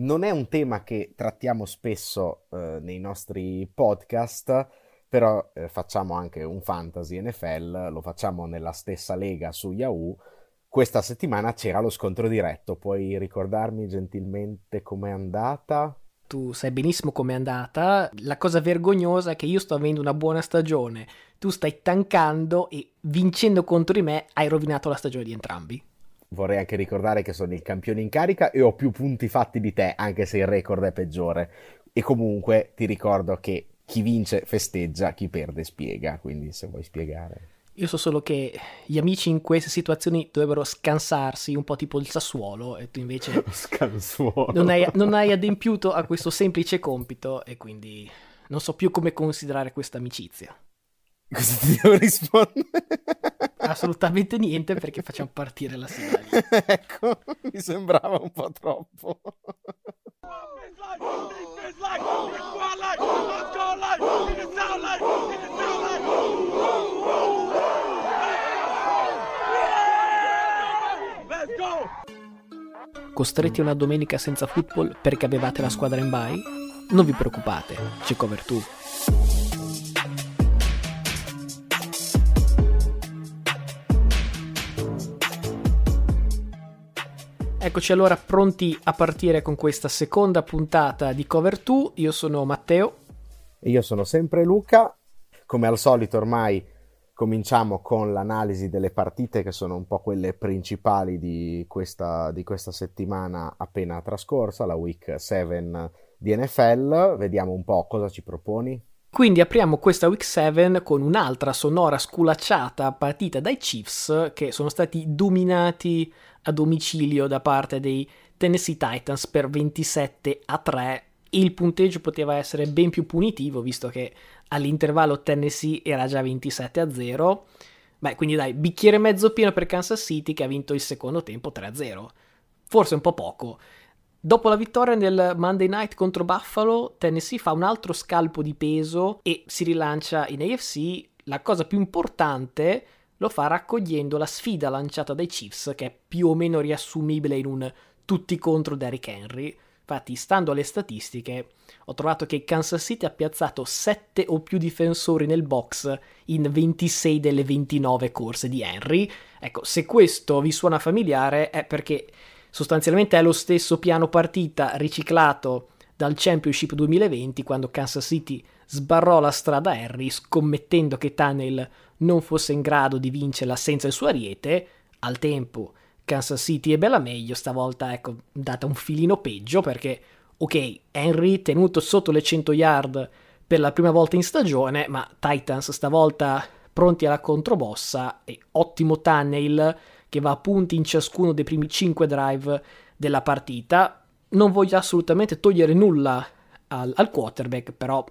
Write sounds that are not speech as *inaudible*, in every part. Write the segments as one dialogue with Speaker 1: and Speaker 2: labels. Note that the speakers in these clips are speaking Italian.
Speaker 1: Non è un tema che trattiamo spesso eh, nei nostri podcast, però eh, facciamo anche un fantasy NFL, lo facciamo nella stessa lega su Yahoo. Questa settimana c'era lo scontro diretto, puoi ricordarmi gentilmente com'è andata?
Speaker 2: Tu sai benissimo com'è andata. La cosa vergognosa è che io sto avendo una buona stagione, tu stai tankando e vincendo contro di me hai rovinato la stagione di entrambi.
Speaker 1: Vorrei anche ricordare che sono il campione in carica e ho più punti fatti di te, anche se il record è peggiore. E comunque ti ricordo che chi vince festeggia, chi perde spiega, quindi se vuoi spiegare.
Speaker 2: Io so solo che gli amici in queste situazioni dovrebbero scansarsi, un po' tipo il Sassuolo, e tu invece *laughs* non hai, non hai adempiuto a questo semplice compito e quindi non so più come considerare questa amicizia.
Speaker 1: Cosa ti devo rispondere?
Speaker 2: Assolutamente niente perché facciamo partire la sigla. *laughs*
Speaker 1: ecco, mi sembrava un po' troppo.
Speaker 2: Costretti a una domenica senza football perché avevate la squadra in bye? Non vi preoccupate, c'è cover 2. Eccoci allora pronti a partire con questa seconda puntata di Cover 2. Io sono Matteo.
Speaker 1: E io sono sempre Luca. Come al solito ormai cominciamo con l'analisi delle partite che sono un po' quelle principali di questa, di questa settimana appena trascorsa, la week 7 di NFL. Vediamo un po' cosa ci proponi.
Speaker 2: Quindi apriamo questa Week 7 con un'altra sonora sculacciata partita dai Chiefs che sono stati dominati a domicilio da parte dei Tennessee Titans per 27 a 3. Il punteggio poteva essere ben più punitivo visto che all'intervallo Tennessee era già 27 a 0. Beh, quindi dai, bicchiere mezzo pieno per Kansas City che ha vinto il secondo tempo 3 a 0. Forse un po' poco. Dopo la vittoria nel Monday Night contro Buffalo, Tennessee fa un altro scalpo di peso e si rilancia in AFC. La cosa più importante lo fa raccogliendo la sfida lanciata dai Chiefs, che è più o meno riassumibile in un tutti contro Derrick Henry. Infatti, stando alle statistiche, ho trovato che Kansas City ha piazzato 7 o più difensori nel box in 26 delle 29 corse di Henry. Ecco, se questo vi suona familiare è perché sostanzialmente è lo stesso piano partita riciclato dal Championship 2020 quando Kansas City sbarrò la strada a Henry scommettendo che Tunnel non fosse in grado di vincerla senza il suo ariete, al tempo Kansas City ebbe la meglio, stavolta ecco, data un filino peggio perché, ok, Henry tenuto sotto le 100 yard per la prima volta in stagione, ma Titans stavolta pronti alla controbossa e ottimo Tunnel che va a punti in ciascuno dei primi 5 drive della partita. Non voglio assolutamente togliere nulla al, al quarterback, però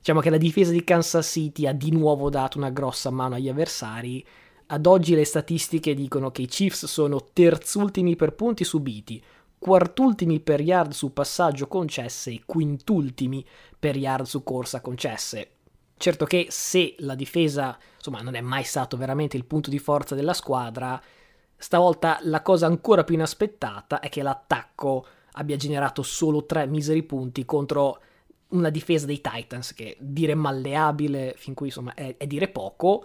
Speaker 2: Diciamo che la difesa di Kansas City ha di nuovo dato una grossa mano agli avversari. Ad oggi le statistiche dicono che i Chiefs sono terzultimi per punti subiti, quartultimi per yard su passaggio concesse e quintultimi per yard su corsa concesse. Certo che se la difesa, insomma, non è mai stato veramente il punto di forza della squadra, stavolta la cosa ancora più inaspettata è che l'attacco abbia generato solo tre miseri punti contro una difesa dei Titans che dire malleabile fin qui insomma è, è dire poco.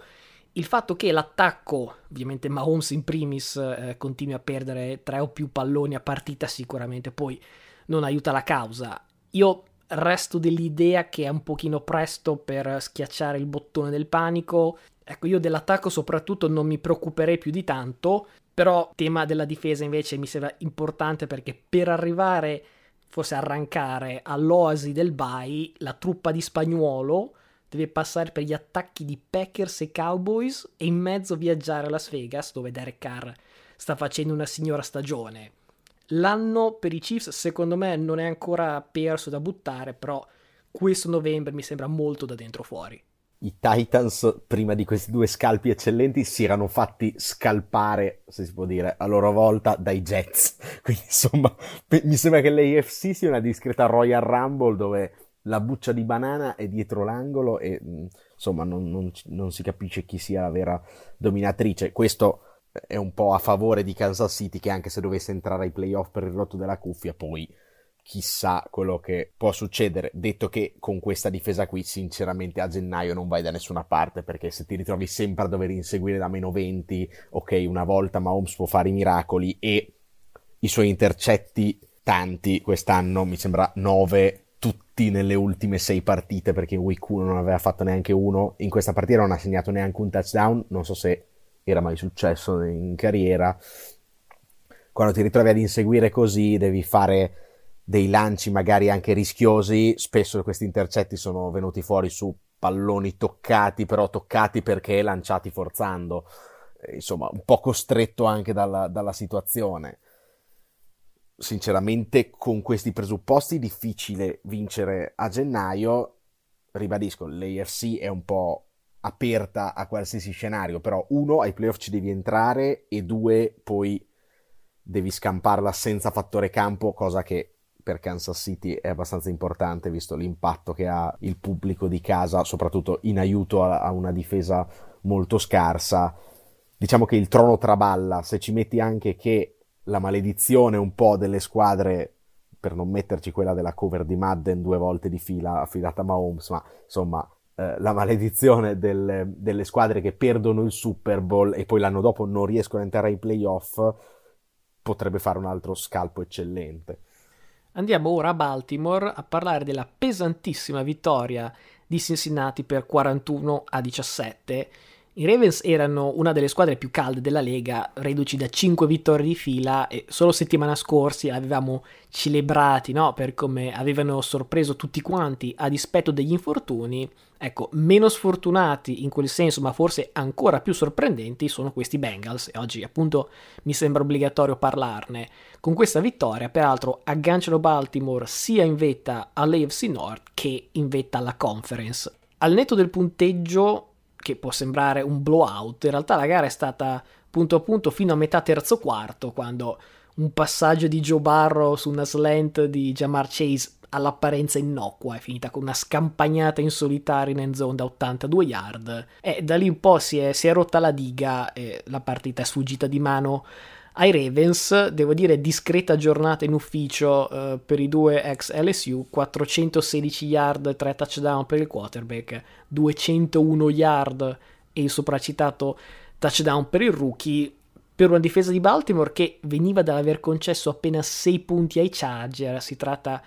Speaker 2: Il fatto che l'attacco, ovviamente Mahomes in primis, eh, continui a perdere tre o più palloni a partita sicuramente poi non aiuta la causa. Io resto dell'idea che è un pochino presto per schiacciare il bottone del panico. Ecco, io dell'attacco soprattutto non mi preoccuperei più di tanto, però tema della difesa invece mi sembra importante perché per arrivare forse arrancare all'oasi del Bai, la truppa di Spagnuolo deve passare per gli attacchi di Packers e Cowboys e in mezzo viaggiare a Las Vegas, dove Derek Carr sta facendo una signora stagione. L'anno per i Chiefs, secondo me, non è ancora perso da buttare, però questo novembre mi sembra molto da dentro fuori
Speaker 1: i Titans, prima di questi due scalpi eccellenti, si erano fatti scalpare, se si può dire, a loro volta dai Jets. *laughs* Quindi, insomma, mi sembra che l'AFC sia una discreta Royal Rumble dove la buccia di banana è dietro l'angolo e, insomma, non, non, non si capisce chi sia la vera dominatrice. Questo è un po' a favore di Kansas City, che anche se dovesse entrare ai playoff per il rotto della cuffia, poi chissà quello che può succedere. Detto che con questa difesa qui, sinceramente, a gennaio non vai da nessuna parte perché se ti ritrovi sempre a dover inseguire da meno 20, ok, una volta Mahomes può fare i miracoli e i suoi intercetti, tanti quest'anno, mi sembra 9 tutti nelle ultime 6 partite perché in week 1 non aveva fatto neanche uno. In questa partita non ha segnato neanche un touchdown, non so se era mai successo in carriera. Quando ti ritrovi ad inseguire così, devi fare dei lanci magari anche rischiosi. Spesso questi intercetti sono venuti fuori su palloni toccati, però toccati perché lanciati forzando. Insomma, un po' costretto anche dalla, dalla situazione. Sinceramente, con questi presupposti, difficile vincere a gennaio. Ribadisco, l'AFC è un po' aperta a qualsiasi scenario, però uno, ai playoff ci devi entrare e due, poi devi scamparla senza fattore campo, cosa che per Kansas City è abbastanza importante visto l'impatto che ha il pubblico di casa, soprattutto in aiuto a, a una difesa molto scarsa. Diciamo che il trono traballa, se ci metti anche che la maledizione un po' delle squadre, per non metterci quella della cover di Madden due volte di fila affidata a Mahomes, ma insomma eh, la maledizione delle, delle, squadre che perdono il Super Bowl e poi l'anno dopo non riescono a entrare ai playoff potrebbe fare un altro scalpo eccellente.
Speaker 2: Andiamo ora a Baltimore a parlare della pesantissima vittoria di Cincinnati per 41 a 17 i Ravens erano una delle squadre più calde della Lega, reduci da 5 vittorie di fila e solo settimana scorsa avevamo celebrati no? per come avevano sorpreso tutti quanti a dispetto degli infortuni. Ecco, meno sfortunati in quel senso, ma forse ancora più sorprendenti sono questi Bengals e oggi appunto mi sembra obbligatorio parlarne. Con questa vittoria, peraltro, agganciano Baltimore sia in vetta all'AFC North che in vetta alla Conference. Al netto del punteggio che può sembrare un blowout, in realtà la gara è stata punto a punto fino a metà terzo quarto, quando un passaggio di Joe Barrow su una slant di Jamar Chase all'apparenza innocua è finita con una scampagnata in solitaria in end zone da 82 yard e da lì un po' si è, si è rotta la diga e la partita è sfuggita di mano ai Ravens, devo dire discreta giornata in ufficio uh, per i due ex LSU, 416 yard, 3 touchdown per il quarterback, 201 yard e il sopracitato touchdown per il rookie, per una difesa di Baltimore che veniva dall'aver concesso appena 6 punti ai Charger, si tratta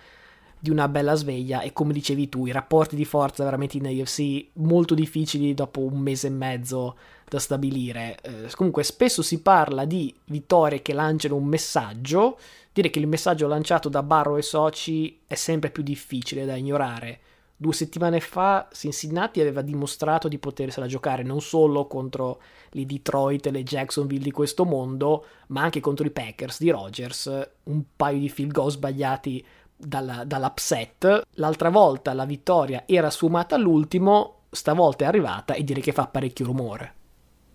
Speaker 2: di una bella sveglia e come dicevi tu i rapporti di forza veramente in AFC molto difficili dopo un mese e mezzo da stabilire. Eh, comunque spesso si parla di vittorie che lanciano un messaggio, dire che il messaggio lanciato da Barro e soci è sempre più difficile da ignorare. Due settimane fa Cincinnati aveva dimostrato di potersela giocare non solo contro le Detroit e le Jacksonville di questo mondo, ma anche contro i Packers di Rogers, un paio di field goal sbagliati dalla, dall'upset. L'altra volta la vittoria era sfumata all'ultimo, stavolta è arrivata e direi che fa parecchio rumore.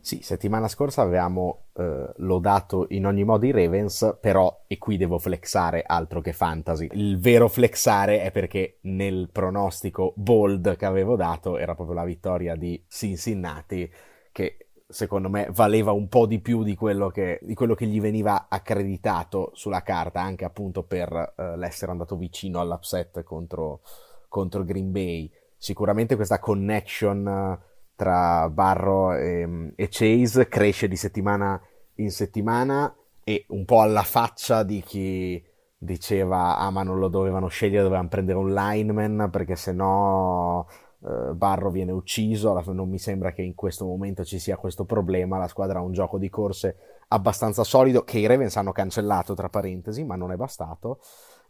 Speaker 1: Sì, settimana scorsa avevamo eh, lodato in ogni modo i Ravens, però, e qui devo flexare altro che fantasy. Il vero flexare è perché nel pronostico bold che avevo dato era proprio la vittoria di Cincinnati, che secondo me valeva un po' di più di quello che, di quello che gli veniva accreditato sulla carta, anche appunto per eh, l'essere andato vicino all'upset contro, contro Green Bay. Sicuramente questa connection tra Barro e, e Chase cresce di settimana in settimana e un po' alla faccia di chi diceva ah ma non lo dovevano scegliere, dovevano prendere un lineman perché se no eh, Barro viene ucciso, non mi sembra che in questo momento ci sia questo problema, la squadra ha un gioco di corse abbastanza solido che i Ravens hanno cancellato tra parentesi, ma non è bastato.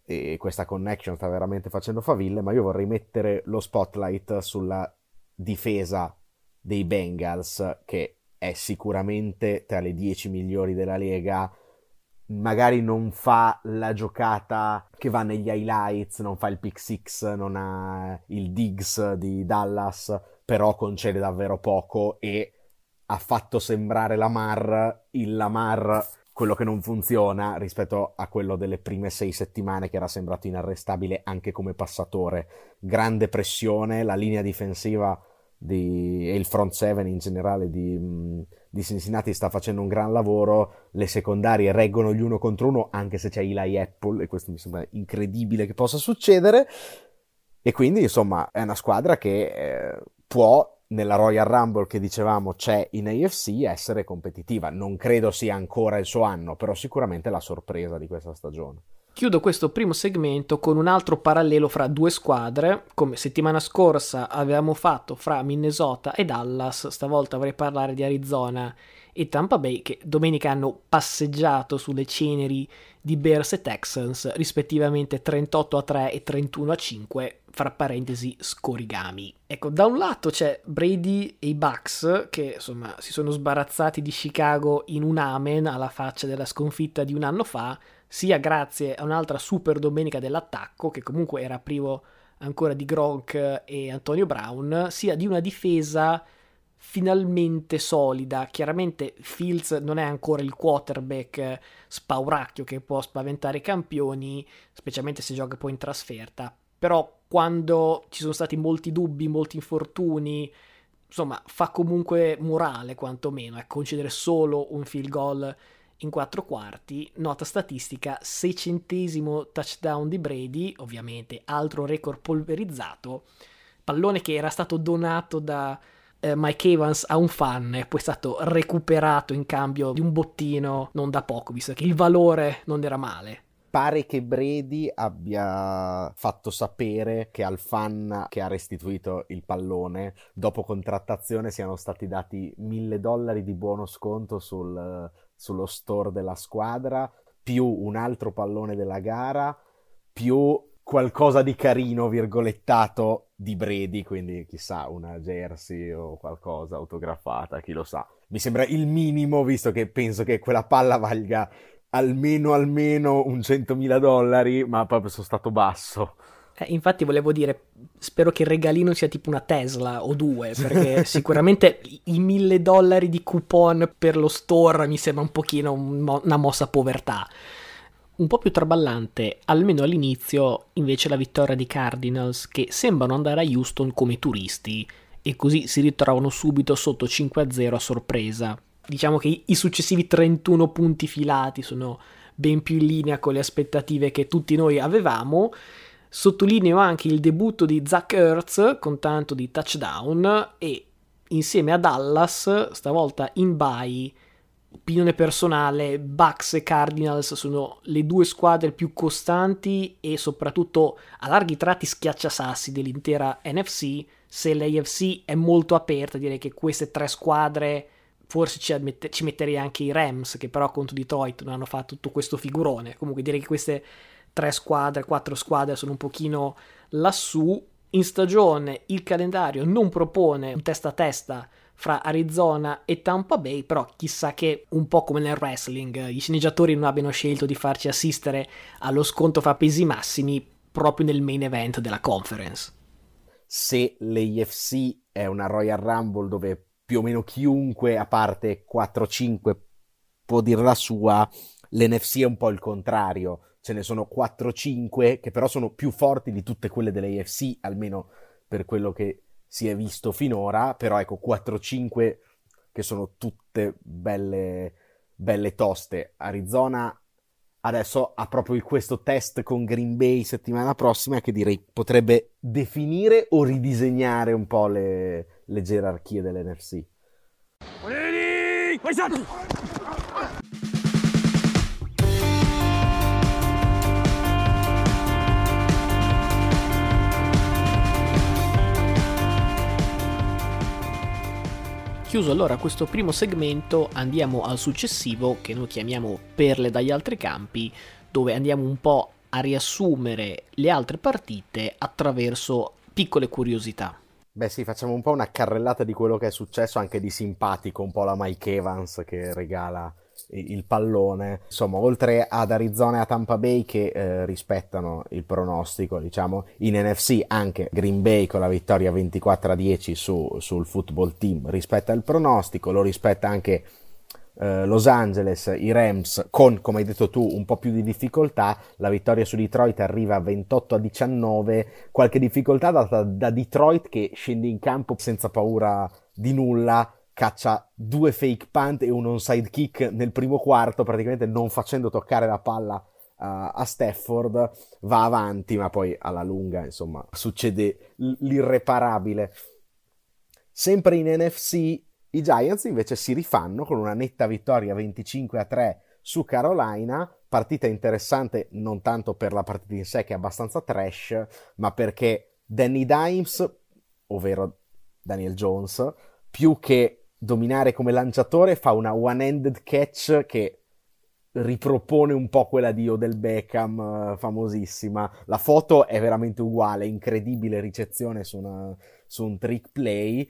Speaker 1: E questa connection sta veramente facendo faville, ma io vorrei mettere lo spotlight sulla difesa dei Bengals, che è sicuramente tra le 10 migliori della Lega, magari non fa la giocata che va negli highlights, non fa il pick six, non ha il digs di Dallas, però concede davvero poco e ha fatto sembrare Lamar il Lamar quello che non funziona rispetto a quello delle prime sei settimane che era sembrato inarrestabile anche come passatore. Grande pressione, la linea difensiva di, e il front seven in generale di, di, Cincinnati sta facendo un gran lavoro, le secondarie reggono gli uno contro uno anche se c'è Eli Apple e questo mi sembra incredibile che possa succedere e quindi insomma è una squadra che eh, può nella Royal Rumble che dicevamo c'è in AFC essere competitiva. Non credo sia ancora il suo anno, però sicuramente la sorpresa di questa stagione.
Speaker 2: Chiudo questo primo segmento con un altro parallelo fra due squadre, come settimana scorsa avevamo fatto fra Minnesota e Dallas, stavolta vorrei parlare di Arizona e Tampa Bay che domenica hanno passeggiato sulle ceneri di Bears e Texans, rispettivamente 38 a 3 e 31 a 5, fra parentesi scorigami. Ecco, da un lato c'è Brady e i Bucks che insomma si sono sbarazzati di Chicago in un amen alla faccia della sconfitta di un anno fa, sia grazie a un'altra super domenica dell'attacco, che comunque era privo ancora di Gronk e Antonio Brown, sia di una difesa finalmente solida. Chiaramente Fields non è ancora il quarterback spauracchio che può spaventare i campioni, specialmente se gioca poi in trasferta. Però quando ci sono stati molti dubbi, molti infortuni, insomma, fa comunque morale quantomeno, è concedere solo un field goal in quattro quarti, nota statistica, seicentesimo touchdown di Brady, ovviamente altro record polverizzato, pallone che era stato donato da eh, Mike Evans a un fan e poi è stato recuperato in cambio di un bottino non da poco, visto che il valore non era male
Speaker 1: pare che Brady abbia fatto sapere che al fan che ha restituito il pallone dopo contrattazione siano stati dati mille dollari di buono sconto sul, sullo store della squadra, più un altro pallone della gara, più qualcosa di carino, virgolettato, di Brady, quindi chissà, una jersey o qualcosa autografata, chi lo sa. Mi sembra il minimo, visto che penso che quella palla valga almeno almeno un 100.000 dollari, ma proprio sono stato basso.
Speaker 2: Eh, infatti volevo dire, spero che il regalino sia tipo una Tesla o due, perché *laughs* sicuramente i mille dollari di coupon per lo store mi sembra un pochino un una mossa povertà. Un po' più traballante, almeno all'inizio, invece la vittoria di Cardinals, che sembrano andare a Houston come turisti, e così si ritrovano subito sotto 5-0 a sorpresa. Diciamo che i successivi 31 punti filati sono ben più in linea con le aspettative che tutti noi avevamo, Sottolineo anche il debutto di Zach Ertz con tanto di touchdown e insieme a Dallas, stavolta in bye, opinione personale, Bucks e Cardinals sono le due squadre più costanti e soprattutto a larghi tratti schiacciasassi dell'intera NFC. Se l'AFC è molto aperta, direi che queste tre squadre forse ci, ammette, ci metterei anche i Rams, che però contro Detroit non hanno fatto tutto questo figurone. Comunque direi che queste tre squadre, quattro squadre sono un pochino lassù. In stagione il calendario non propone un testa a testa fra Arizona e Tampa Bay, però chissà che un po' come nel wrestling i sceneggiatori non abbiano scelto di farci assistere allo sconto fra pesi massimi proprio nel main event della conference.
Speaker 1: Se l'AFC è una Royal Rumble dove più o meno chiunque, a parte 4-5, può dire la sua, l'NFC è un po' il contrario ce ne sono 4-5 che però sono più forti di tutte quelle dell'AFC, almeno per quello che si è visto finora, però ecco 4-5 che sono tutte belle, belle toste. Arizona adesso ha proprio questo test con Green Bay settimana prossima che direi potrebbe definire o ridisegnare un po' le, le gerarchie dell'NFC.
Speaker 2: Chiuso allora questo primo segmento, andiamo al successivo che noi chiamiamo Perle dagli altri campi, dove andiamo un po' a riassumere le altre partite attraverso piccole curiosità.
Speaker 1: Beh sì, facciamo un po' una carrellata di quello che è successo, anche di simpatico, un po' la Mike Evans che regala il pallone. Insomma, oltre ad Arizona e a Tampa Bay che eh, rispettano il pronostico, diciamo, in NFC anche Green Bay con la vittoria 24 a 10 su, sul football team rispetta il pronostico, lo rispetta anche eh, Los Angeles, i Rams, con, come hai detto tu, un po' più di difficoltà. La vittoria su Detroit arriva a 28 a 19, qualche difficoltà data da Detroit che scende in campo senza paura di nulla, caccia due fake punt e un onside kick nel primo quarto, praticamente non facendo toccare la palla uh, a Stafford, va avanti, ma poi alla lunga, insomma, succede l'irreparabile. Sempre in NFC i Giants invece si rifanno con una netta vittoria 25 a 3 su Carolina, partita interessante non tanto per la partita in sé che è abbastanza trash, ma perché Danny Dimes, ovvero Daniel Jones, più che dominare come lanciatore fa una one-handed catch che ripropone un po' quella di Odell Beckham eh, famosissima. La foto è veramente uguale, incredibile ricezione su, una, su un trick play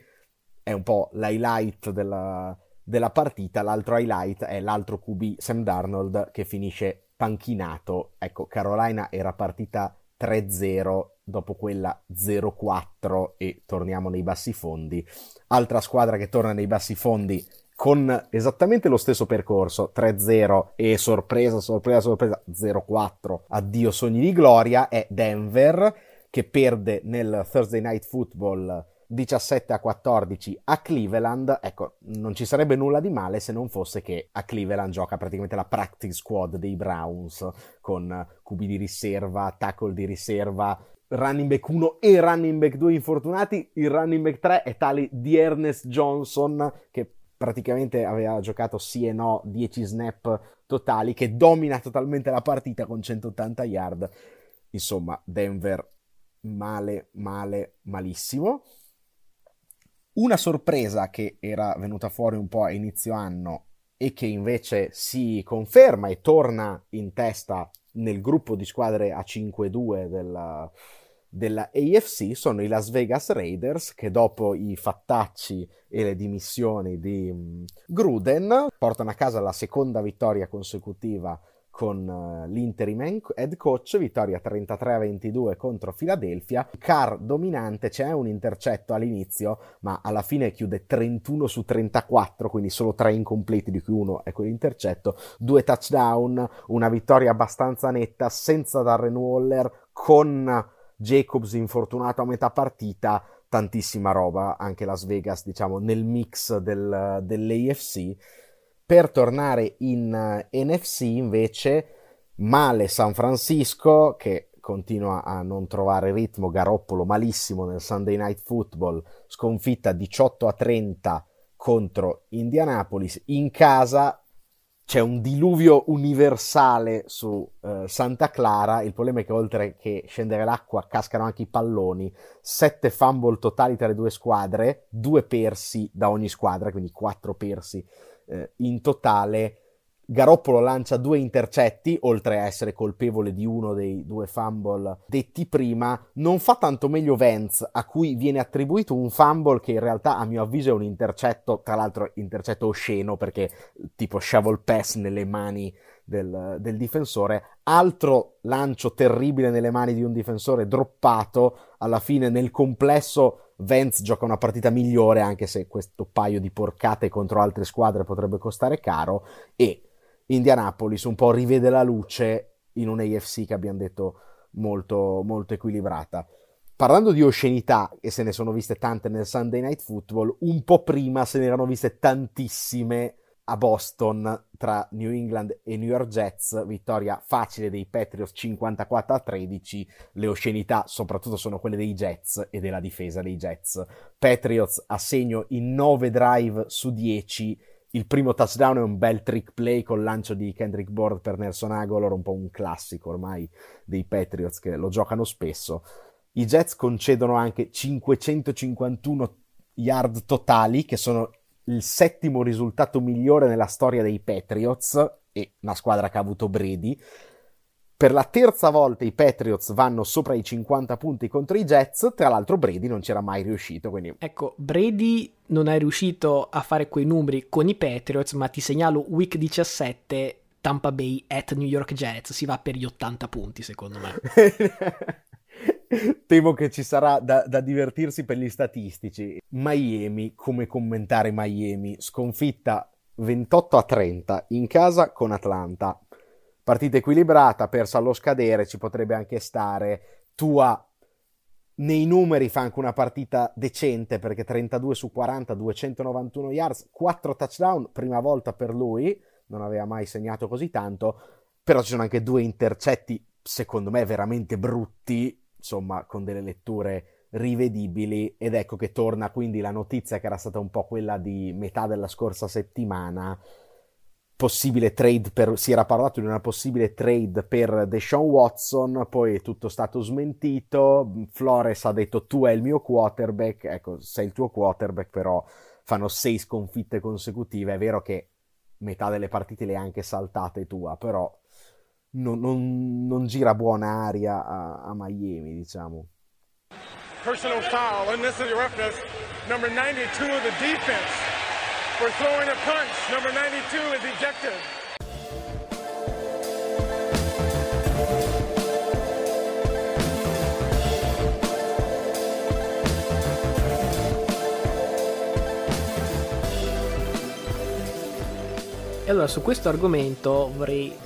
Speaker 1: è un po' l'highlight della, della partita, l'altro highlight è l'altro QB Sam Darnold che finisce panchinato. Ecco, Carolina era partita 3-0 dopo quella 0-4 e torniamo nei bassi fondi. Altra squadra che torna nei bassi fondi con esattamente lo stesso percorso 3-0 e sorpresa, sorpresa, sorpresa 0-4. Addio sogni di gloria è Denver che perde nel Thursday Night Football 17 a 14 a Cleveland, ecco, non ci sarebbe nulla di male se non fosse che a Cleveland gioca praticamente la practice squad dei Browns con QB di riserva, tackle di riserva, running back 1 e running back 2 infortunati, il running back 3 è tale di Ernest Johnson che praticamente aveva giocato sì e no 10 snap totali, che domina totalmente la partita con 180 yard. Insomma, Denver male, male, malissimo. Una sorpresa che era venuta fuori un po' a inizio anno e che invece si conferma e torna in testa nel gruppo di squadre a 5-2 della, della AFC sono i Las Vegas Raiders che dopo i fattacci e le dimissioni di mm, Gruden portano a casa la seconda vittoria consecutiva con uh, l'interim head coach, vittoria 33 a 22 contro Philadelphia, Carr dominante, c'è un intercetto all'inizio, ma alla fine chiude 31 su 34, quindi solo tre incompleti, di cui uno è quell'intercetto, due touchdown, una vittoria abbastanza netta, senza Darren Waller, con Jacobs infortunato a metà partita, tantissima roba, anche Las Vegas, diciamo, nel mix del, dell'AFC per tornare in eh, NFC invece, male San Francisco che continua a non trovare ritmo, Garoppolo malissimo nel Sunday Night Football, sconfitta 18 a 30 contro Indianapolis, in casa c'è un diluvio universale su uh, Santa Clara, il problema è che oltre che scendere l'acqua cascano anche i palloni, sette fumble totali tra le due squadre, due persi da ogni squadra, quindi quattro persi eh, in totale Garoppolo lancia due intercetti, oltre a essere colpevole di uno dei due fumble detti prima. Non fa tanto meglio Vance, a cui viene attribuito un fumble che in realtà, a mio avviso, è un intercetto, tra l'altro intercetto osceno, perché tipo shovel pass nelle mani del, del difensore. Altro lancio terribile nelle mani di un difensore droppato. Alla fine, nel complesso, Vance gioca una partita migliore, anche se questo paio di porcate contro altre squadre potrebbe costare caro. E Indianapolis un po' rivede la luce in un AFC che abbiamo detto molto, molto equilibrata. Parlando di oscenità, e se ne sono viste tante nel Sunday Night Football, un po' prima se ne erano viste tantissime a Boston tra New England e New York Jets, vittoria facile dei Patriots 54 a 13. Le oscenità soprattutto sono quelle dei Jets e della difesa dei Jets. Patriots a segno in 9 drive su 10. Il primo touchdown è un bel trick play col lancio di Kendrick Board per Nelson Aguilar, un po' un classico ormai dei Patriots che lo giocano spesso. I Jets concedono anche 551 yard totali, che sono il settimo risultato migliore nella storia dei Patriots e una squadra che ha avuto Brady. Per la terza volta i Patriots vanno sopra i 50 punti contro i Jets, tra l'altro Brady non c'era mai riuscito. Quindi...
Speaker 2: Ecco, Brady non è riuscito a fare quei numeri con i Patriots, ma ti segnalo week 17 Tampa Bay at New York Jets, si va per gli 80 punti secondo me. *laughs*
Speaker 1: Temo che ci sarà da, da, divertirsi per gli statistici. Miami, come commentare Miami? Sconfitta 28 a 30 in casa con Atlanta. Partita equilibrata, persa allo scadere, ci potrebbe anche stare. Tua nei numeri fa anche una partita decente perché 32 su 40, 291 yards, 4 touchdown, prima volta per lui, non aveva mai segnato così tanto, però ci sono anche due intercetti, secondo me, veramente brutti, insomma, con delle letture rivedibili ed ecco che torna quindi la notizia che era stata un po' quella di metà della scorsa settimana. Possibile trade per, si era parlato di una possibile trade per Deshaun Watson, poi è tutto stato smentito, Flores ha detto tu è il mio quarterback, ecco sei il tuo quarterback però fanno sei sconfitte consecutive, è vero che metà delle partite le hai anche saltate tua, però non, non, non gira buona aria a, a Miami diciamo. Personal foul, unnecessary roughness, number 92 of the defense for throwing a punch. Number 92 is ejected.
Speaker 2: E allora su questo argomento vorrei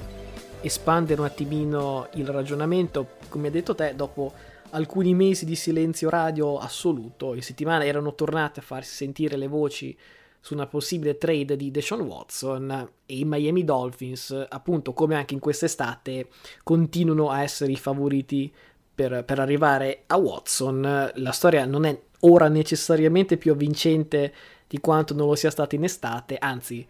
Speaker 2: espandere un attimino il ragionamento, come hai detto te, dopo alcuni mesi di silenzio radio assoluto, in settimana erano tornate a farsi sentire le voci su una possibile trade di Deshaun Watson e i Miami Dolphins, appunto come anche in quest'estate, continuano a essere i favoriti per, per arrivare a Watson. La storia non è ora necessariamente più avvincente di quanto non lo sia stata in estate, anzi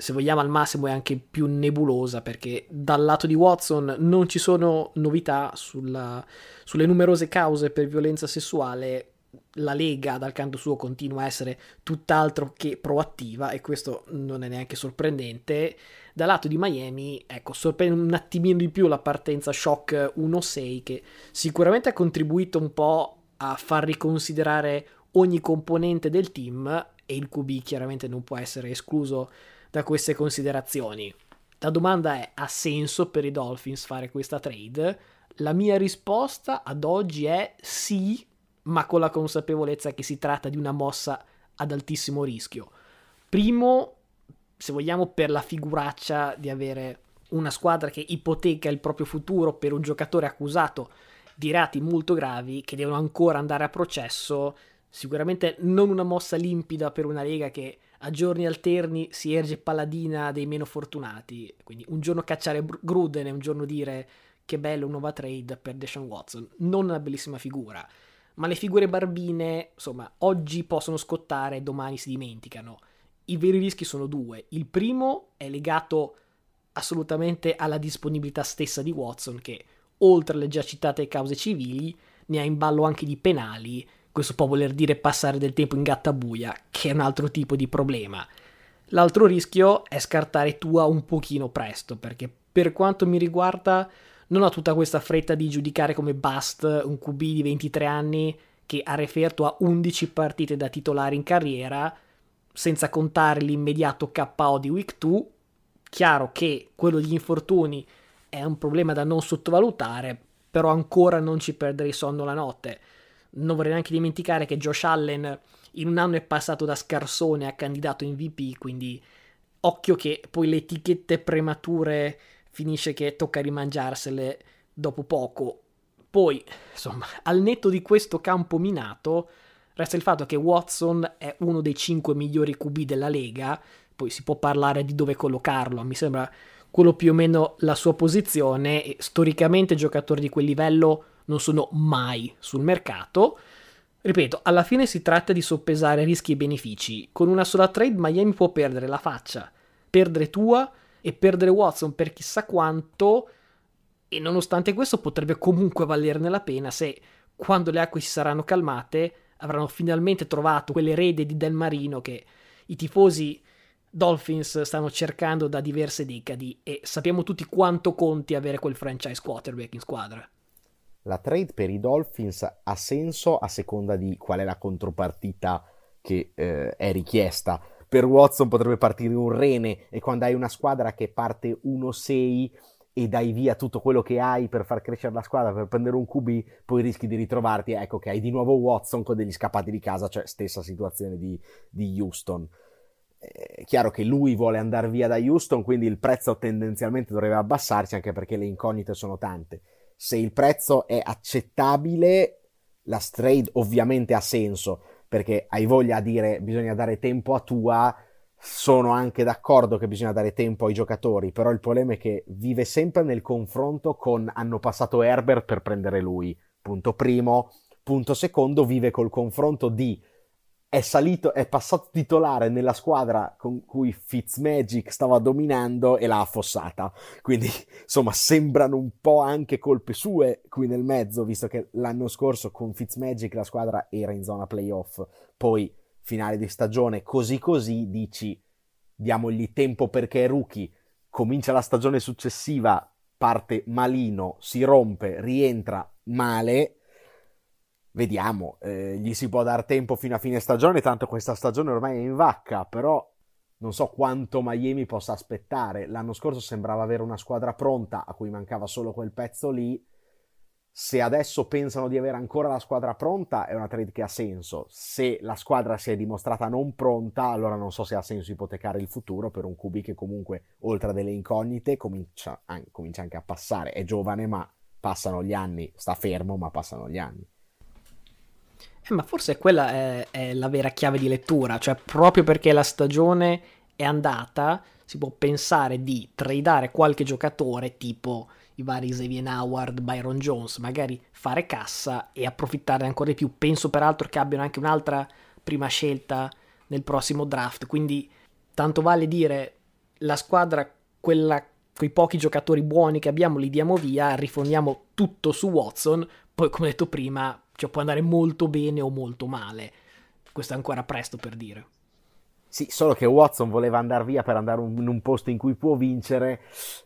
Speaker 2: se vogliamo al massimo è anche più nebulosa perché dal lato di Watson non ci sono novità sulla, sulle numerose cause per violenza sessuale la Lega dal canto suo continua a essere tutt'altro che proattiva e questo non è neanche sorprendente. Dal lato di Miami, ecco, sorprende un attimino di più la partenza shock 1-6 che sicuramente ha contribuito un po' a far riconsiderare ogni componente del team e il QB chiaramente non può essere escluso da queste considerazioni. La domanda è: ha senso per i Dolphins fare questa trade? La mia risposta ad oggi è sì, ma con la consapevolezza che si tratta di una mossa ad altissimo rischio. Primo, se vogliamo, per la figuraccia di avere una squadra che ipoteca il proprio futuro per un giocatore accusato di reati molto gravi che devono ancora andare a processo, sicuramente non una mossa limpida per una lega che a giorni alterni si erge paladina dei meno fortunati. Quindi un giorno cacciare Gruden e un giorno dire che bello, nuova trade per Deshaun Watson. Non una bellissima figura ma le figure barbine, insomma, oggi possono scottare, domani si dimenticano. I veri rischi sono due. Il primo è legato assolutamente alla disponibilità stessa di Watson, che oltre alle già citate cause civili, ne ha in ballo anche di penali. Questo può voler dire passare del tempo in gattabuia, che è un altro tipo di problema. L'altro rischio è scartare Tua un pochino presto, perché per quanto mi riguarda non ho tutta questa fretta di giudicare come bust un QB di 23 anni che ha referto a 11 partite da titolare in carriera, senza contare l'immediato KO di Week 2. Chiaro che quello degli infortuni è un problema da non sottovalutare, però ancora non ci perderei sonno la notte. Non vorrei neanche dimenticare che Josh Allen in un anno è passato da scarsone a candidato MVP, quindi occhio che poi le etichette premature finisce che tocca rimangiarsele dopo poco. Poi, insomma, al netto di questo campo minato, resta il fatto che Watson è uno dei 5 migliori QB della Lega, poi si può parlare di dove collocarlo, mi sembra quello più o meno la sua posizione, storicamente giocatori di quel livello non sono mai sul mercato. Ripeto, alla fine si tratta di soppesare rischi e benefici. Con una sola trade Miami può perdere la faccia, perdere tua e perdere Watson per chissà quanto e nonostante questo potrebbe comunque valerne la pena se quando le acque si saranno calmate avranno finalmente trovato quelle rede di Del Marino che i tifosi Dolphins stanno cercando da diverse decadi e sappiamo tutti quanto conti avere quel franchise quarterback in squadra.
Speaker 1: La trade per i Dolphins ha senso a seconda di qual è la contropartita che eh, è richiesta per Watson potrebbe partire un rene e quando hai una squadra che parte 1-6 e dai via tutto quello che hai per far crescere la squadra, per prendere un QB, poi rischi di ritrovarti, ecco che hai di nuovo Watson con degli scappati di casa, cioè stessa situazione di, di Houston. è chiaro che lui vuole andare via da Houston, quindi il prezzo tendenzialmente dovrebbe abbassarsi anche perché le incognite sono tante. Se il prezzo è accettabile, la trade ovviamente ha senso, perché hai voglia a dire bisogna dare tempo a tua, sono anche d'accordo che bisogna dare tempo ai giocatori, però il problema è che vive sempre nel confronto con hanno passato Herbert per prendere lui, punto primo, punto secondo, vive col confronto di è salito, è passato titolare nella squadra con cui Fitzmagic stava dominando e l'ha affossata. Quindi, *laughs* insomma, sembrano un po' anche colpe sue qui nel mezzo, visto che l'anno scorso con Fitzmagic la squadra era in zona playoff. Poi, finale di stagione, così così, dici, diamogli tempo perché è rookie, comincia la stagione successiva, parte malino, si rompe, rientra male, vediamo, eh, gli si può dar tempo fino a fine stagione, tanto questa stagione ormai è in vacca, però non so quanto Miami possa aspettare. L'anno scorso sembrava avere una squadra pronta a cui mancava solo quel pezzo lì. Se adesso pensano di avere ancora la squadra pronta, è una trade che ha senso. Se la squadra si è dimostrata non pronta, allora non so se ha senso ipotecare il futuro per un QB che comunque, oltre a delle incognite, comincia, comincia anche a passare. È giovane, ma passano gli anni, sta fermo, ma passano gli anni.
Speaker 2: Eh, ma forse quella è, è, la vera chiave di lettura, cioè proprio perché la stagione è andata, si può pensare di tradare qualche giocatore tipo i vari Xavier Howard, Byron Jones, magari fare cassa e approfittare ancora di più. Penso peraltro che abbiano anche un'altra prima scelta nel prossimo draft, quindi tanto vale dire la squadra, quella, quei pochi giocatori buoni che abbiamo li diamo via, rifondiamo tutto su Watson, poi come detto prima cioè può andare molto bene o molto male. Questo è ancora presto per dire.
Speaker 1: Sì, solo che Watson voleva andare via per andare in un posto in cui può vincere.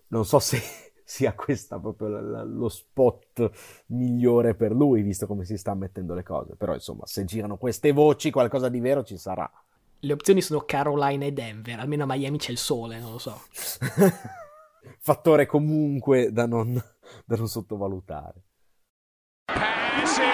Speaker 1: Non so se *laughs* sia questo proprio lo spot migliore per lui, visto come si sta mettendo le cose. Però, insomma, se girano queste voci, qualcosa di vero ci sarà.
Speaker 2: Le opzioni sono Carolina e Denver. Almeno a Miami c'è il sole, non lo so. *laughs*
Speaker 1: Fattore comunque da non, da non sottovalutare. Passes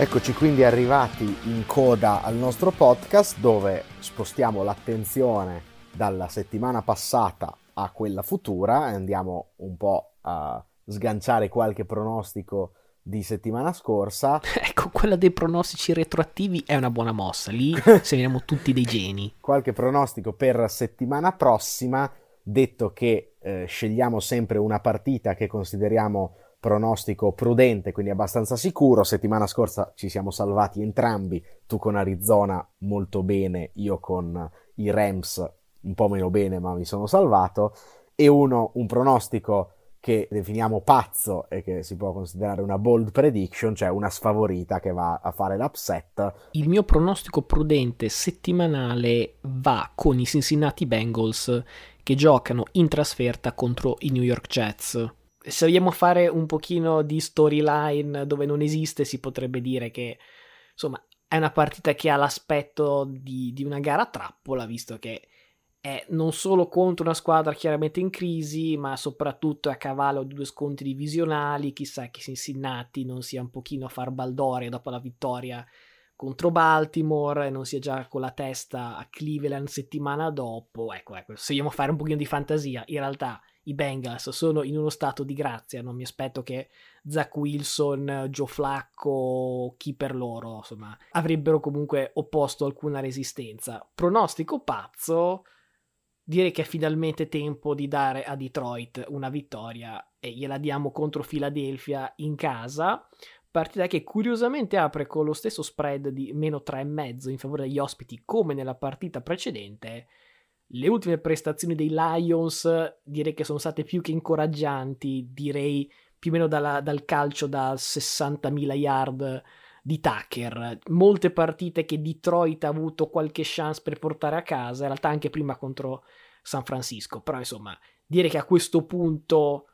Speaker 1: Eccoci quindi arrivati in coda al nostro podcast dove spostiamo l'attenzione dalla settimana passata a quella futura e andiamo un po' a sganciare qualche pronostico di settimana scorsa. *laughs*
Speaker 2: Ecco, quella dei pronostici retroattivi è una buona mossa, lì *laughs* sembriamo tutti dei geni.
Speaker 1: Qualche pronostico per settimana prossima, detto che eh, scegliamo sempre una partita che consideriamo pronostico prudente, quindi abbastanza sicuro. Settimana scorsa ci siamo salvati entrambi, tu con Arizona molto bene, io con i Rams un po' meno bene, ma mi sono salvato. E uno, un pronostico che definiamo pazzo e che si può considerare una bold prediction, cioè una sfavorita che va a fare l'upset.
Speaker 2: Il mio pronostico prudente settimanale va con i Cincinnati Bengals che giocano in trasferta contro i New York Jets se vogliamo fare un pochino di storyline dove non esiste, si potrebbe dire che insomma è una partita che ha l'aspetto di, di una gara trappola, visto che è non solo contro una squadra chiaramente in crisi, ma soprattutto a cavallo di due scontri divisionali. Chissà che Cincinnati non sia un pochino a far baldoria dopo la vittoria contro Baltimore e non sia già con la testa a Cleveland settimana dopo. Ecco, ecco, se vogliamo fare un pochino di fantasia, in realtà i Bengals sono in uno stato di grazia, non mi aspetto che Zach Wilson, Joe Flacco, chi per loro, insomma, avrebbero comunque opposto alcuna resistenza. Pronostico pazzo, direi che è finalmente tempo di dare a Detroit una vittoria e gliela diamo contro Philadelphia in casa. Partita che curiosamente apre con lo stesso spread di meno 3,5 in favore degli ospiti come nella partita precedente le ultime prestazioni dei Lions direi che sono state più che incoraggianti, direi più o meno dalla, dal calcio da 60.000 yard di Tucker. Molte partite che Detroit ha avuto qualche chance per portare a casa, in realtà anche prima contro San Francisco, però insomma, direi che a questo punto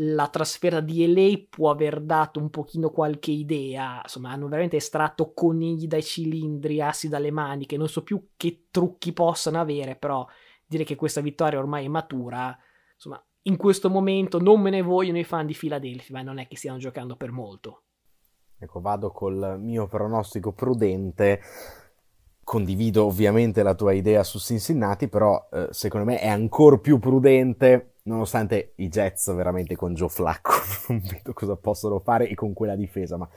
Speaker 2: la trasferta di LA può aver dato un pochino qualche idea, insomma hanno veramente estratto conigli dai cilindri, assi dalle maniche, non so più che trucchi possano avere, però direi che questa vittoria ormai è matura, insomma in questo momento non me ne vogliono i fan di Philadelphia, ma non è che stiano giocando per molto.
Speaker 1: Ecco, vado col mio pronostico prudente. Condivido ovviamente la tua idea su Cincinnati, però eh, secondo me è ancora più prudente, nonostante i Jets veramente con Joe Flacco *laughs* non vedo cosa possono fare e con quella difesa, ma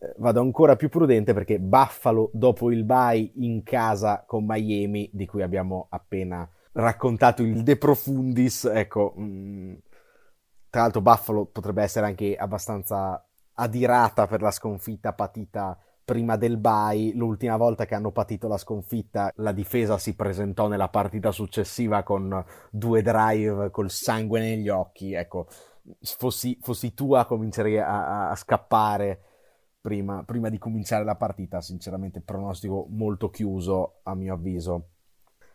Speaker 1: eh, vado ancora più prudente perché Buffalo dopo il bye in casa con Miami, di cui abbiamo appena raccontato il De Profundis, ecco, mm, tra l'altro Buffalo potrebbe essere anche abbastanza adirata per la sconfitta patita prima del bye. L'ultima volta che hanno patito la sconfitta, la difesa si presentò nella partita successiva con due drive col sangue negli occhi. Ecco, fossi, fossi tua comincerei a, a scappare prima, prima di cominciare la partita. Sinceramente, pronostico molto chiuso a mio avviso.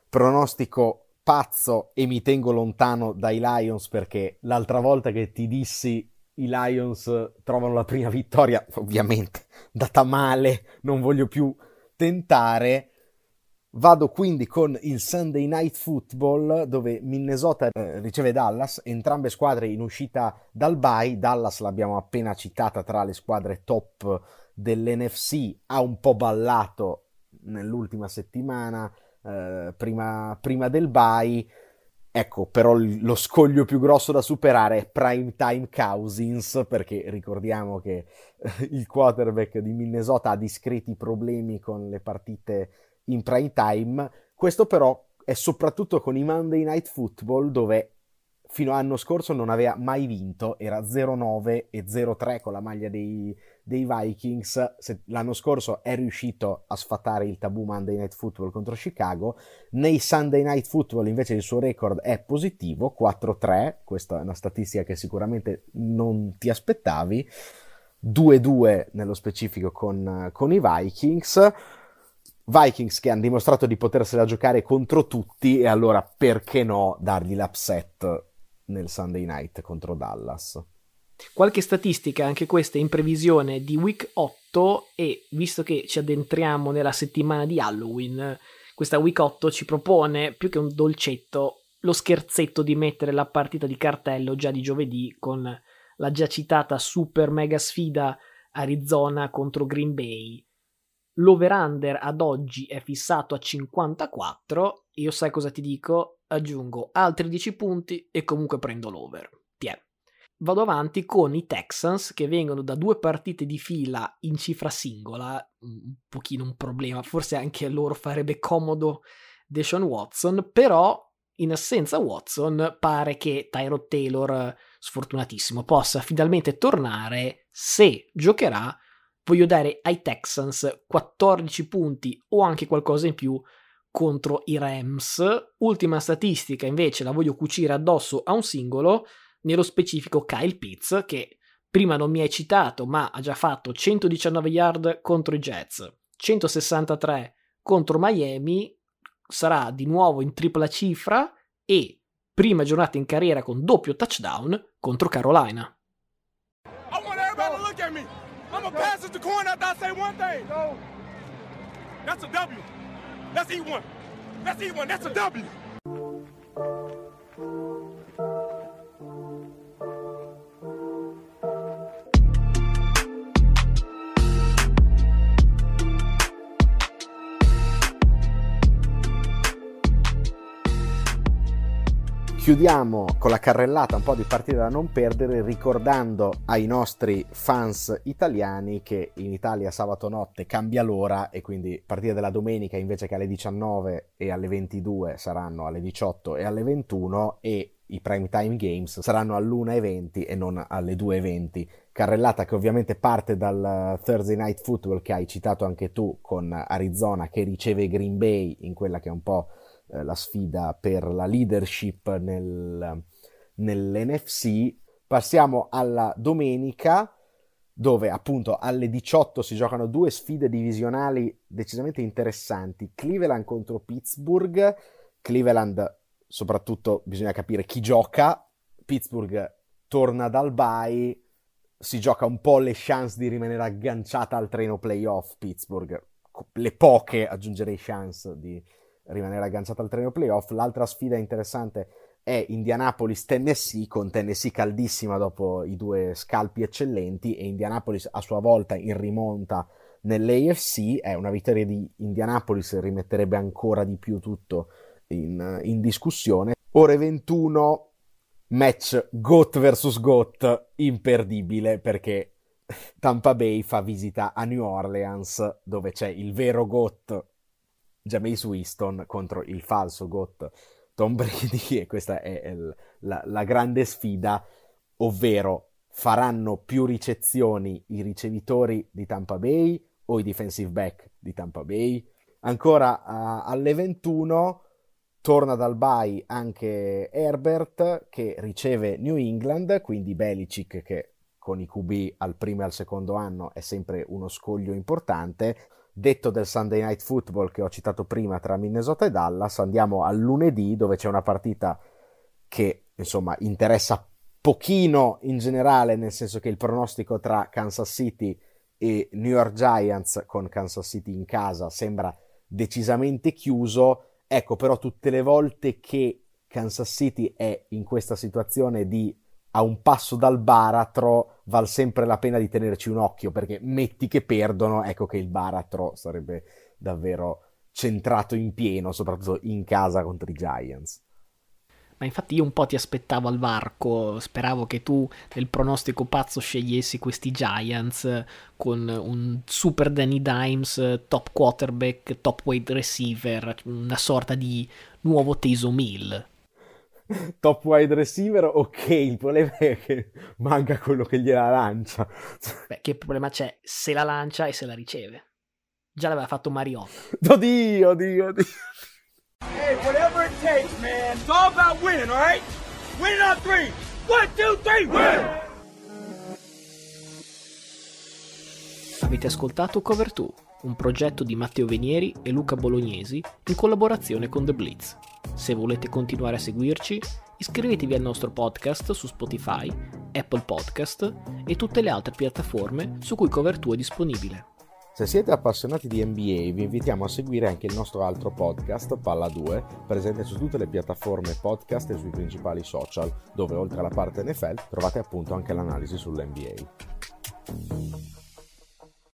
Speaker 1: Pronostico pazzo e mi tengo lontano dai Lions perché l'altra volta che ti dissi i Lions trovano la prima vittoria, ovviamente data male, non voglio più tentare. Vado quindi con il Sunday Night Football dove Minnesota eh, riceve Dallas, entrambe squadre in uscita dal bye. Dallas l'abbiamo appena citata tra le squadre top dell'NFC, ha un po' ballato nell'ultima settimana, eh, prima, prima, del bye. Ecco, però lo scoglio più grosso da superare è Prime Time Cousins, perché ricordiamo che eh, il quarterback di Minnesota ha discreti problemi con le partite in prime time. Questo però è soprattutto con i Monday Night Football, dove fino all'anno scorso non aveva mai vinto, era 0-9 e 0-3 con la maglia dei, dei Vikings. Se, l'anno scorso è riuscito a sfatare il tabù Monday Night Football contro Chicago. Nei Sunday Night Football invece il suo record è positivo, 4-3. Questa è una statistica che sicuramente non ti aspettavi. 2-2 nello specifico con, con i Vikings. Vikings che hanno dimostrato di potersela giocare contro tutti e allora perché no dargli l'upset nel Sunday Night contro Dallas?
Speaker 2: Qualche statistica, anche questa in previsione di week 8 e visto che ci addentriamo nella settimana di Halloween, questa week 8 ci propone più che un dolcetto lo scherzetto di mettere la partita di cartello già di giovedì con la già citata super mega sfida Arizona contro Green Bay. L'over-under ad oggi è fissato a 54. Io sai cosa ti dico? Aggiungo altri 10 punti e comunque prendo l'over. Tiè vado avanti con i Texans che vengono da due partite di fila in cifra singola, un pochino un problema, forse anche a loro farebbe comodo Deshaun Watson, però in assenza Watson pare che Tyrod Taylor, sfortunatissimo, possa finalmente tornare, se giocherà, voglio dare ai Texans 14 punti o anche qualcosa in più contro i Rams. Ultima statistica invece la voglio cucire addosso a un singolo, nello specifico Kyle Pitts, che prima non mi hai citato, ma ha già fatto 119 yard contro i Jets, 163 contro Miami, sarà di nuovo in tripla cifra e prima giornata in carriera con doppio touchdown contro Carolina. I want everybody to look at me. I'm a pass it to corner after I say one thing. That's a W. Let's eat one. Let's eat one. That's a W.
Speaker 1: Chiudiamo con la carrellata un po' di partite da non perdere ricordando ai nostri fans italiani che in Italia sabato notte cambia l'ora e quindi partite della domenica invece che alle 19 e alle 22 saranno alle 18 e alle 21 e i prime time games saranno all'1.20 e non alle 2.20. Carrellata che ovviamente parte dal Thursday Night Football che hai citato anche tu con Arizona che riceve Green Bay in quella che è un po' Eh, la sfida per la leadership nel, nell'NFC. Passiamo alla domenica dove appunto alle 18 si giocano due sfide divisionali decisamente interessanti. Cleveland contro Pittsburgh. Cleveland soprattutto bisogna capire chi gioca. Pittsburgh torna dal bye, si gioca un po' le chance di rimanere agganciata al treno playoff Pittsburgh, le poche aggiungerei chance di rimanere agganciata al treno playoff. L'altra sfida interessante è Indianapolis-Tennessee, con Tennessee caldissima dopo i due scalpi eccellenti e Indianapolis a sua volta in rimonta nell'AFC. È una vittoria di Indianapolis rimetterebbe ancora di più tutto in, in discussione. Ore 21, match GOAT vs GOAT, imperdibile perché Tampa Bay fa visita a New Orleans dove c'è il vero GOAT Jameis Winston contro il falso GOAT Tom Brady *laughs* e questa è il, la, la grande sfida, ovvero faranno più ricezioni i ricevitori di Tampa Bay o i defensive back di Tampa Bay. Ancora uh, alle 21 torna dal bye anche Herbert che riceve New England, quindi Belichick che con i QB al primo e al secondo anno è sempre uno scoglio importante. Detto del Sunday Night Football che ho citato prima tra Minnesota e Dallas, andiamo al lunedì dove c'è una partita che insomma interessa pochino in generale, nel senso che il pronostico tra Kansas City e New York Giants con Kansas City in casa sembra decisamente chiuso. Ecco, però tutte le volte che Kansas City è in questa situazione di a un passo dal baratro val sempre la pena di tenerci un occhio perché metti che perdono, ecco che il baratro sarebbe davvero centrato in pieno, soprattutto in casa contro i Giants.
Speaker 2: Ma infatti io un po' ti aspettavo al varco, speravo che tu nel pronostico pazzo scegliessi questi Giants con un super Danny Dimes, top quarterback, top wide receiver, una sorta di nuovo Teso Mill
Speaker 1: top wide receiver, ok, il problema è che manca quello che gliela lancia.
Speaker 2: Beh, che problema c'è se la lancia e se la riceve? Già l'aveva fatto Mariota.
Speaker 1: Oddio, oddio, oddio.
Speaker 3: Hey, whatever it takes, man. It's all about winning, all right? Win on three. One, two, three, win!
Speaker 2: Avete ascoltato Cover 2, un progetto di Matteo Venieri e Luca Bolognesi in collaborazione con The Blitz. Se volete continuare a seguirci, iscrivetevi al nostro podcast su Spotify, Apple Podcast e tutte le altre piattaforme su cui Cover2 è disponibile.
Speaker 1: Se siete appassionati di NBA vi invitiamo a seguire anche il nostro altro podcast, Palla 2, presente su tutte le piattaforme podcast e sui principali social, dove oltre alla parte NFL trovate appunto anche l'analisi sull'NBA.